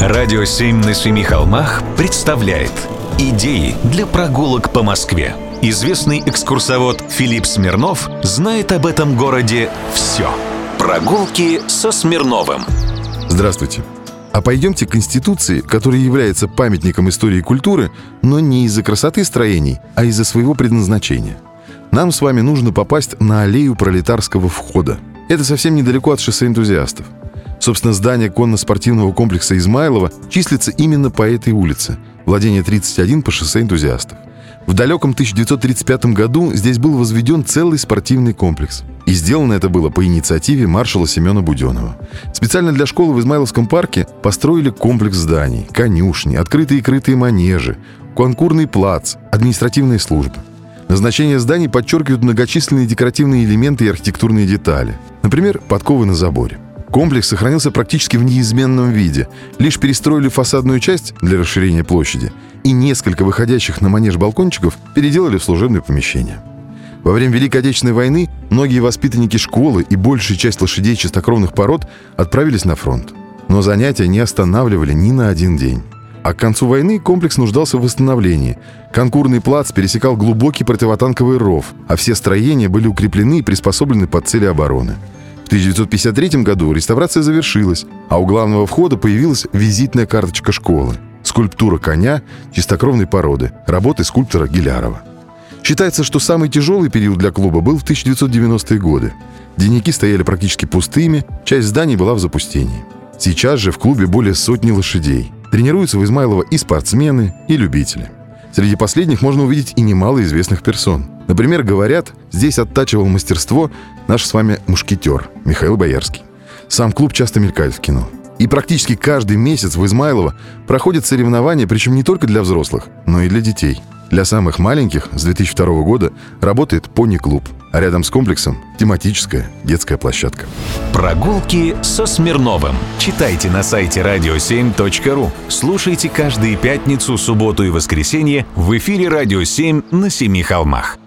Радио «Семь на семи холмах» представляет Идеи для прогулок по Москве. Известный экскурсовод Филипп Смирнов знает об этом городе все. Прогулки со Смирновым. Здравствуйте. А пойдемте к Конституции, которая является памятником истории и культуры, но не из-за красоты строений, а из-за своего предназначения. Нам с вами нужно попасть на аллею пролетарского входа. Это совсем недалеко от шоссе энтузиастов. Собственно, здание конно-спортивного комплекса Измайлова числится именно по этой улице, владение 31 по шоссе энтузиастов. В далеком 1935 году здесь был возведен целый спортивный комплекс. И сделано это было по инициативе маршала Семена Буденова. Специально для школы в Измайловском парке построили комплекс зданий, конюшни, открытые и крытые манежи, конкурный плац, административные службы. Назначение зданий подчеркивают многочисленные декоративные элементы и архитектурные детали. Например, подковы на заборе. Комплекс сохранился практически в неизменном виде. Лишь перестроили фасадную часть для расширения площади и несколько выходящих на манеж балкончиков переделали в служебное помещение. Во время Великой Отечественной войны многие воспитанники школы и большая часть лошадей чистокровных пород отправились на фронт. Но занятия не останавливали ни на один день. А к концу войны комплекс нуждался в восстановлении. Конкурный плац пересекал глубокий противотанковый ров, а все строения были укреплены и приспособлены под цели обороны. В 1953 году реставрация завершилась, а у главного входа появилась визитная карточка школы. Скульптура коня чистокровной породы, работы скульптора Гилярова. Считается, что самый тяжелый период для клуба был в 1990-е годы. Дневники стояли практически пустыми, часть зданий была в запустении. Сейчас же в клубе более сотни лошадей. Тренируются в Измайлово и спортсмены, и любители. Среди последних можно увидеть и немало известных персон. Например, говорят, здесь оттачивал мастерство наш с вами мушкетер Михаил Боярский. Сам клуб часто мелькает в кино. И практически каждый месяц в Измайлово проходят соревнования, причем не только для взрослых, но и для детей. Для самых маленьких с 2002 года работает пони-клуб, а рядом с комплексом тематическая детская площадка. Прогулки со Смирновым. Читайте на сайте radio7.ru. Слушайте каждые пятницу, субботу и воскресенье в эфире «Радио 7» на Семи холмах.